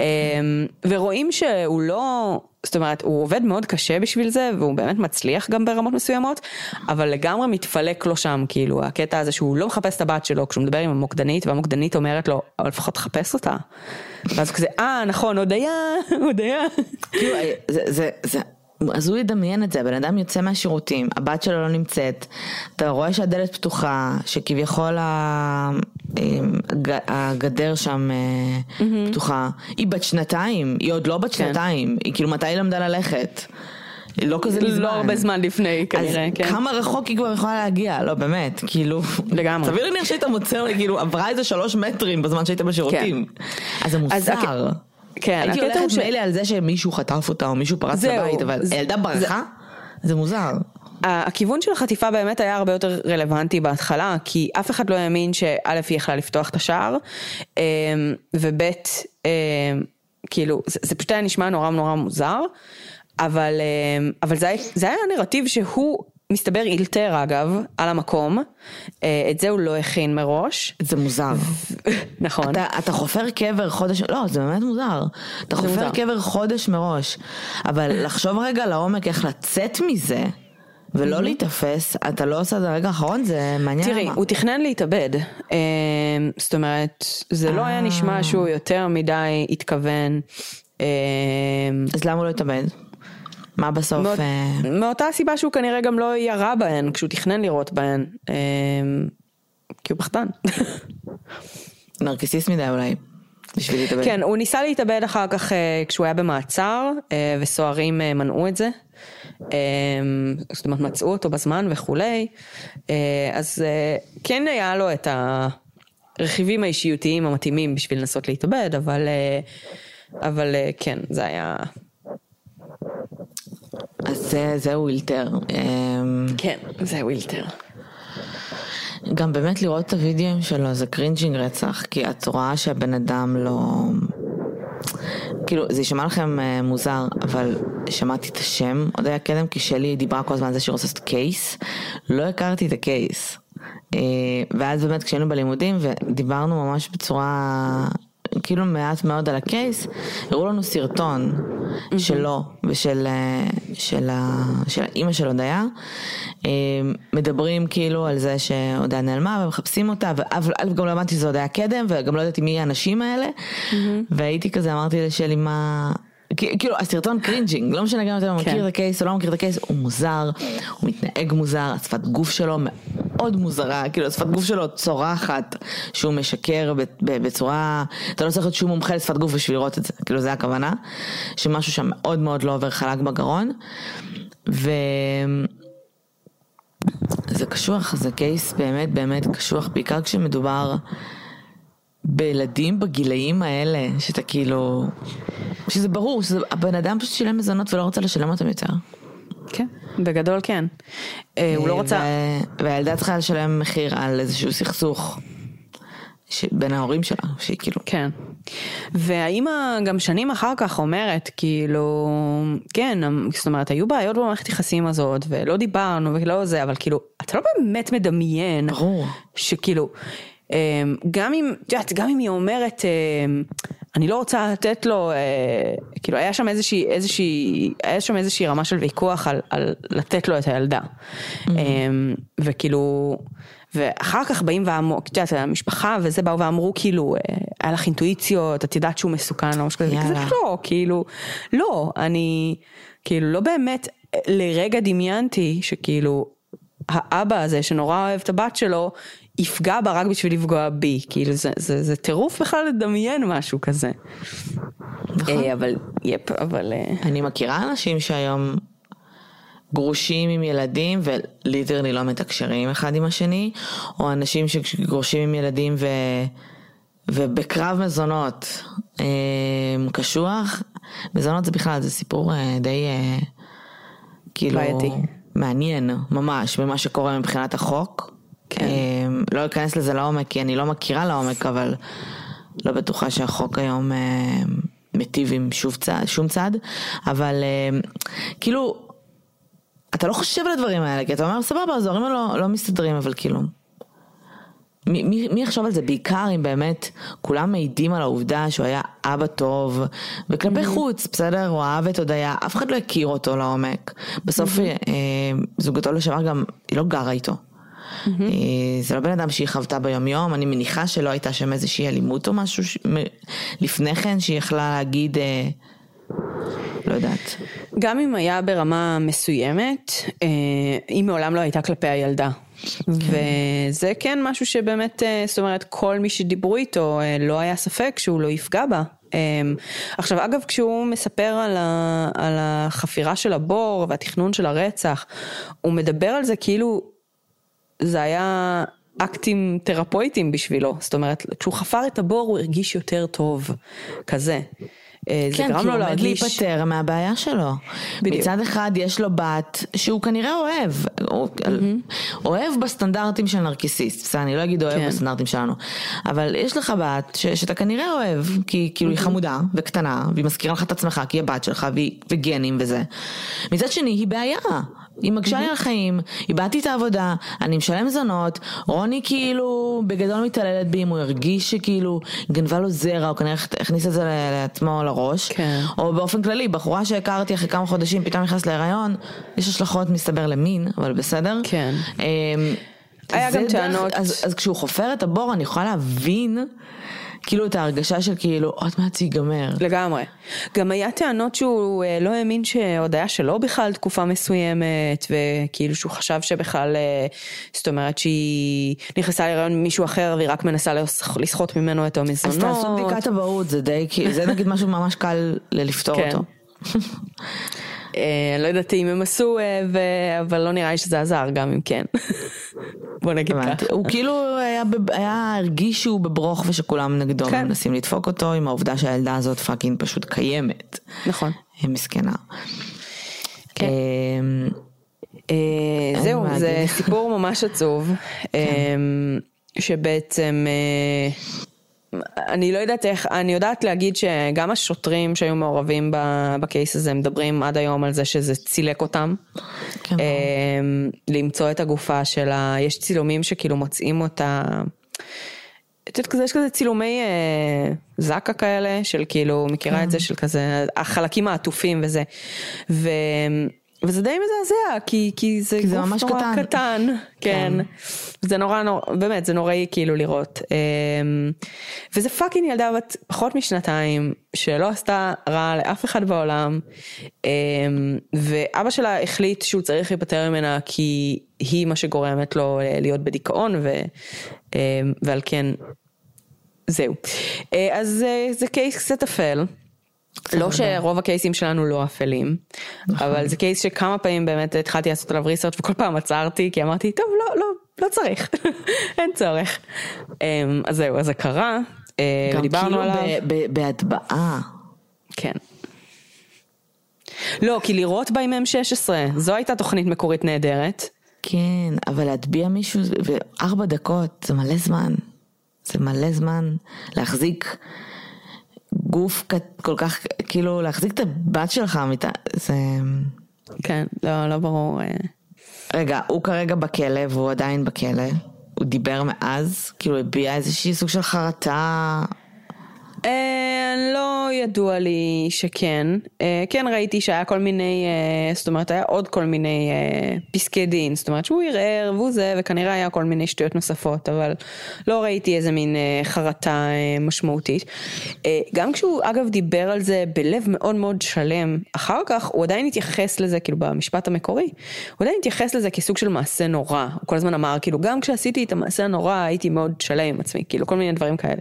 אמ, ורואים שהוא לא, זאת אומרת, הוא עובד מאוד קשה בשביל זה, והוא באמת מצליח גם ברמות מסוימות, אבל לגמרי מתפלק לו שם, כאילו, הקטע הזה שהוא לא מחפש את הבת שלו כשהוא מדבר עם המוקדנית, והמוקדנית אומרת לו, אבל לפחות תחפש אותה. ואז כזה, אה, נכון, הודיה, הודיה. כאילו, זה, זה, זה, אז הוא ידמיין את זה, הבן אדם יוצא מהשירותים, הבת שלו לא נמצאת, אתה רואה שהדלת פתוחה, שכביכול הגדר שם אה, פתוחה, היא בת שנתיים, היא עוד לא בת כן. שנתיים, היא כאילו מתי היא למדה ללכת? לא כזה מזמן. לא הרבה זמן לפני, כנראה, אז כן. כמה רחוק היא כבר יכולה להגיע, לא באמת, כאילו, לגמרי. סביר להניח שהיית מוצר, כאילו עברה איזה שלוש מטרים בזמן שהיית בשירותים, אז זה אז מוזר. כן, הקטע הוא ש- מילא על זה שמישהו חטף אותה או מישהו פרץ זהו, לבית, אבל זה- הילדה ברחה? זה מוזר. הכיוון של החטיפה באמת היה הרבה יותר רלוונטי בהתחלה, כי אף אחד לא האמין שא' היא יכלה לפתוח את השער, אמ, וב' אמ, כאילו, זה, זה פשוט היה נשמע נורא נורא מוזר, אבל, אמ, אבל זה, זה היה נרטיב שהוא, מסתבר, אילתר אגב, על המקום, אה, את זה הוא לא הכין מראש, זה מוזר. נכון. אתה, אתה חופר קבר חודש, לא, זה באמת מוזר. אתה חופר מוזר. קבר חודש מראש, אבל לחשוב רגע לעומק איך לצאת מזה, ולא להיתפס, אתה לא עושה את זה ברגע האחרון, זה מעניין. תראי, למה. הוא תכנן להתאבד, אמ, זאת אומרת, זה לא היה נשמע שהוא יותר מדי התכוון. אז למה הוא לא התאבד? מה בסוף? מאות- אה, מאותה סיבה שהוא כנראה גם לא ירה בהן כשהוא תכנן לירות בהן, אמ, כי הוא פחדן. נרקיסיסט מדי אולי, בשביל להתאבד. כן, הוא ניסה להתאבד אחר כך אה, כשהוא היה במעצר, אה, וסוהרים אה, מנעו את זה. אמ, זאת אומרת, מצאו אותו בזמן וכולי. אה, אז אה, כן היה לו את הרכיבים האישיותיים המתאימים בשביל לנסות להתאבד, אבל, אה, אבל אה, כן, זה היה... אז זה, זהו אילתר. אמ, כן, זה ווילטר. גם באמת לראות את הוידאוים שלו זה קרינג'ינג רצח, כי את רואה שהבן אדם לא... כאילו, זה יישמע לכם אה, מוזר, אבל שמעתי את השם עוד היה קדם, כי שלי דיברה כל הזמן על זה שהיא רוצה לעשות קייס, לא הכרתי את הקייס. אה, ואז באמת כשהיינו בלימודים ודיברנו ממש בצורה כאילו מעט מאוד על ה case, הראו לנו סרטון שלו ושל אה, של, ה, של האימא של הודיה, אה, מדברים כאילו על זה שהודיה נעלמה ומחפשים אותה, ואף גם לא הבנתי שזה הודיה קדם וגם לא ידעתי מי האנשים האלה, והייתי כזה אמרתי לשלי מה... כאילו הסרטון cringing, לא משנה גם אם אתה כן. מכיר את ה case או לא מכיר את ה case, הוא מוזר, הוא מתנהג מוזר, השפת גוף שלו מאוד מוזרה, כאילו השפת גוף שלו צורחת שהוא משקר בצורה, אתה לא צריך להיות שום מומחה לשפת גוף בשביל לראות את זה, כאילו זה הכוונה, שמשהו שם מאוד מאוד לא עובר חלק בגרון, ו... זה קשוח, זה קייס באמת באמת קשוח, בעיקר כשמדובר בילדים בגילאים האלה, שאתה כאילו, שזה ברור, שהבן אדם פשוט שילם מזונות ולא רוצה לשלם אותם יותר. כן, בגדול כן. אה, הוא לא רצה... ו- והילדה צריכה לשלם מחיר על איזשהו סכסוך בין ההורים שלה, שהיא כאילו, כן. והאימא גם שנים אחר כך אומרת, כאילו, כן, זאת אומרת, היו בעיות במערכת יחסים הזאת, ולא דיברנו ולא זה, אבל כאילו, אתה לא באמת מדמיין, ברור. שכאילו, אמ, גם אם, את יודעת, גם אם היא אומרת, אמ, אני לא רוצה לתת לו, אה, כאילו היה שם איזושהי, איזושהי, היה שם איזושהי רמה של ויכוח על, על לתת לו את הילדה. Mm-hmm. וכאילו, ואחר כך באים ואמרו, את יודעת, המשפחה וזה באו ואמרו כאילו, אה, היה לך אינטואיציות, את יודעת שהוא מסוכן או משהו כזה, כזה לא, כאילו, לא, אני, כאילו לא באמת, לרגע דמיינתי שכאילו, האבא הזה שנורא אוהב את הבת שלו, יפגע בה רק בשביל לפגוע בי, כאילו זה, זה, זה טירוף בכלל לדמיין משהו כזה. נכון. אה, אבל, יפ, אבל... אה, אני מכירה אנשים שהיום גרושים עם ילדים וליטרלי לא מתקשרים אחד עם השני, או אנשים שגרושים עם ילדים ו... ובקרב מזונות אה, קשוח, מזונות זה בכלל, זה סיפור די כאילו בעייתי. מעניין ממש במה שקורה מבחינת החוק. כן. אמ, לא אכנס לזה לעומק כי אני לא מכירה לעומק, אבל לא בטוחה שהחוק היום אמ, מיטיב עם צד, שום צד, אבל אמ, כאילו, אתה לא חושב על הדברים האלה, כי אתה אומר סבבה, הזוהרים לא, לא מסתדרים, אבל כאילו, מי, מי, מי יחשוב על זה? בעיקר אם באמת כולם מעידים על העובדה שהוא היה אבא טוב, וכלפי mm-hmm. חוץ, בסדר? הוא אהב את הודיה, אף אחד לא הכיר אותו לעומק. בסוף mm-hmm. אה, זוגתו לשעבר גם, היא לא גרה איתו. Mm-hmm. זה לא בן אדם שהיא חוותה ביומיום, אני מניחה שלא הייתה שם איזושהי אלימות או משהו ש... לפני כן שהיא יכלה להגיד, אה... לא יודעת. גם אם היה ברמה מסוימת, אה, היא מעולם לא הייתה כלפי הילדה. כן. וזה כן משהו שבאמת, אה, זאת אומרת, כל מי שדיברו איתו, אה, לא היה ספק שהוא לא יפגע בה. עכשיו אגב כשהוא מספר על, ה, על החפירה של הבור והתכנון של הרצח, הוא מדבר על זה כאילו זה היה אקטים תרפויטיים בשבילו, זאת אומרת, כשהוא חפר את הבור הוא הרגיש יותר טוב, כזה. אה, זה כן, גרם לו. כן, כי הוא עומד להיפטר מהבעיה שלו. בדיוק. מצד אחד יש לו בת שהוא כנראה אוהב, הוא mm-hmm. אוהב בסטנדרטים של נרקיסיסט, בסדר, אני לא אגיד אוהב כן. בסטנדרטים שלנו, אבל יש לך בת ש, שאתה כנראה אוהב, כי כאילו mm-hmm. היא חמודה וקטנה, והיא מזכירה לך את עצמך, כי היא הבת שלך, והיא, וגנים וזה. מצד שני היא בעיה. היא מקשה לי על החיים, איבדתי את העבודה, אני משלם זונות, רוני כאילו בגדול מתעללת בי אם הוא הרגיש שכאילו גנבה לו זרע, או כנראה הכניס את זה לעצמו לראש, כן. או באופן כללי, בחורה שהכרתי אחרי כמה חודשים פתאום נכנס להיריון, יש השלכות מסתבר למין, אבל בסדר. כן. אמ, היה גם טענות. אז, אז כשהוא חופר את הבור אני יכולה להבין כאילו את ההרגשה של כאילו עוד מעט זה ייגמר. לגמרי. גם היה טענות שהוא אה, לא האמין שהודיה שלו בכלל תקופה מסוימת, וכאילו שהוא חשב שבכלל, אה, זאת אומרת שהיא נכנסה להיריון עם מישהו אחר והיא רק מנסה לסחוט ממנו את המזונות. אז תעשו בדיקת אבהות, זה די, זה נגיד משהו ממש קל לפתור כן. אותו. אה, לא יודעת אם הם עשו, אה, אבל לא נראה לי שזה עזר גם אם כן. בוא נגיד ככה. הוא כאילו היה הרגיש שהוא בברוך ושכולם נגדו כן. מנסים לדפוק אותו עם העובדה שהילדה הזאת fucking פשוט קיימת. נכון. היא מסכנה. כן. אה, זהו, זה סיפור ממש עצוב. כן. שבעצם אני לא יודעת איך, אני יודעת להגיד שגם השוטרים שהיו מעורבים בקייס הזה מדברים עד היום על זה שזה צילק אותם. כן. אמ, למצוא את הגופה שלה, יש צילומים שכאילו מוצאים אותה. את יודעת, כזה, יש כזה צילומי אה, זק"א כאלה, של כאילו, מכירה כן. את זה, של כזה, החלקים העטופים וזה. ו... וזה די מזעזע, כי, כי זה כי זה ממש נורא קטן, קטן כן. כן. זה נורא נורא, באמת, זה נוראי כאילו לראות. אמ, וזה fucking ילדה בת פחות משנתיים, שלא עשתה רע לאף אחד בעולם, אמ, ואבא שלה החליט שהוא צריך להיפטר ממנה כי היא מה שגורמת לו להיות בדיכאון, ו, אמ, ועל כן, זהו. אה, אז אה, זה קייס קצת אפל. לא שרוב הקייסים שלנו לא אפלים, נכון. אבל זה קייס שכמה פעמים באמת התחלתי לעשות עליו ריסרצ' וכל פעם עצרתי כי אמרתי טוב לא לא לא צריך אין צורך. אמ, אז זהו אז זה קרה, אה, דיברנו כאילו עליו. בהטבעה. כן. לא כי לראות בה עם M16 זו הייתה תוכנית מקורית נהדרת. כן אבל להטביע מישהו וארבע דקות זה מלא זמן. זה מלא זמן להחזיק גוף כל כך, כאילו להחזיק את הבת שלך, מיטה, זה... כן, לא, לא ברור. אה. רגע, הוא כרגע בכלא והוא עדיין בכלא. הוא דיבר מאז? כאילו הביע איזושהי סוג של חרטה? אה, לא ידוע לי שכן. אה, כן ראיתי שהיה כל מיני, אה, זאת אומרת היה עוד כל מיני פסקי דין, זאת אומרת שהוא ערער והוא זה, וכנראה היה כל מיני שטויות נוספות, אבל לא ראיתי איזה מין חרטה משמעותית. גם כשהוא אגב דיבר על זה בלב מאוד מאוד שלם, אחר כך הוא עדיין התייחס לזה, כאילו במשפט המקורי, הוא עדיין התייחס לזה כסוג של מעשה נורא. הוא כל הזמן אמר, כאילו גם כשעשיתי את המעשה הנורא הייתי מאוד שלם עם עצמי, כאילו כל מיני דברים כאלה.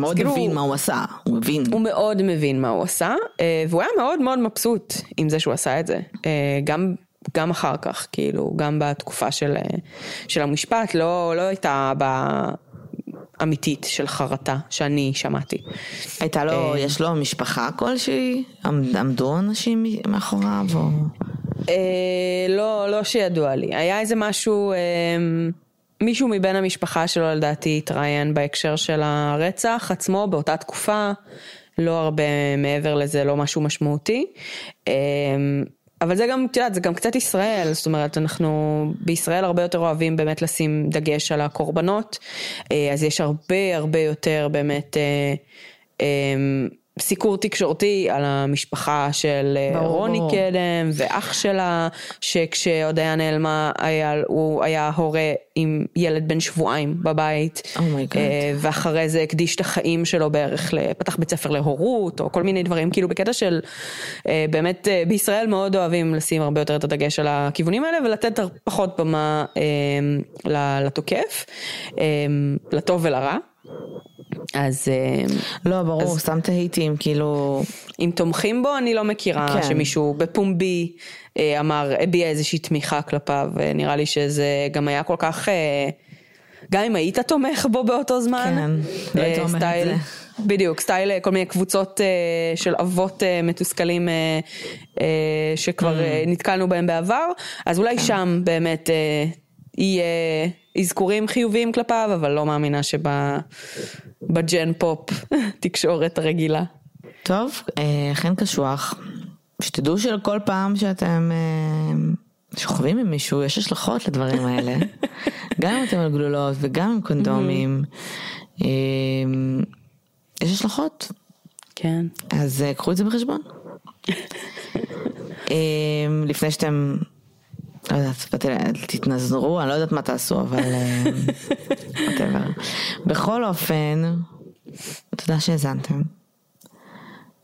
הוא מאוד כאילו, מבין מה הוא עשה, הוא מבין. הוא מאוד מבין מה הוא עשה, אה, והוא היה מאוד מאוד מבסוט עם זה שהוא עשה את זה. אה, גם, גם אחר כך, כאילו, גם בתקופה של, אה, של המשפט, לא, לא הייתה בה אמיתית של חרטה שאני שמעתי. הייתה לו, יש לו משפחה כלשהי? עמד- עמדו אנשים מאחוריו? או... לא, לא שידוע לי. היה איזה משהו, מישהו מבין המשפחה שלו לדעתי התראיין בהקשר של הרצח עצמו באותה תקופה, לא הרבה מעבר לזה, לא משהו משמעותי. אה, אבל זה גם, את יודעת, זה גם קצת ישראל, זאת אומרת, אנחנו בישראל הרבה יותר אוהבים באמת לשים דגש על הקורבנות, אה, אז יש הרבה הרבה יותר באמת אה, אה, סיקור תקשורתי על המשפחה של אה, ברור, רוני ברור. קדם ואח שלה, שכשהודיה נעלמה, היה, הוא היה הורה עם ילד בן שבועיים בבית, oh my God. אה, ואחרי זה הקדיש את החיים שלו בערך, פתח בית ספר להורות, או כל מיני דברים, כאילו בקטע של, אה, באמת בישראל מאוד אוהבים לשים הרבה יותר את הדגש על הכיוונים האלה, ולתת פחות במה לתוקף, לטוב ולרע. אז אה, לא, ברור, סתם תהיתי אם כאילו... אם תומכים בו, אני לא מכירה כן. שמישהו בפומבי אה, אמר, הביע איזושהי תמיכה כלפיו, ונראה לי שזה גם היה כל כך, אה, גם אם היית תומך בו באותו זמן, כן, לא אה, היית אומר את זה. בדיוק, סטייל כל מיני קבוצות אה, של אבות אה, מתוסכלים אה, אה, שכבר Mm. אה, נתקלנו בהם בעבר, אז אולי כן. שם באמת אה, יהיה אזכורים חיוביים כלפיו, אבל לא מאמינה שב gen pop תקשורת הרגילה. טוב, אה, אכן קשוח. שתדעו שכל פעם שאתם אה, שוכבים עם מישהו, יש השלכות לדברים האלה. גם אם אתם על גלולות וגם עם קונדומים. אה, יש השלכות, כן. אז אה, קחו את זה בחשבון. אה, לפני שאתם, לא יודעת, תתנזרו, אני לא יודעת מה תעשו, אבל אה. בכל אופן, תודה שהאזנתם.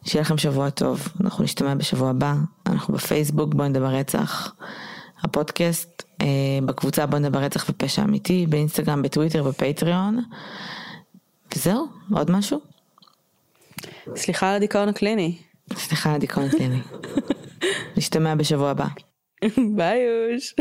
שיהיה לכם שבוע טוב, אנחנו נשתמע בשבוע הבא, אנחנו בפייסבוק בוא נדבר רצח, הפודקאסט אה, בקבוצה בוא נדבר רצח ופשע אמיתי, באינסטגרם, בטוויטר, בפטריון, וזהו, עוד משהו? סליחה על הדיכאון הקליני. סליחה על הדיכאון הקליני. נשתמע בשבוע הבא. Bye, hoje.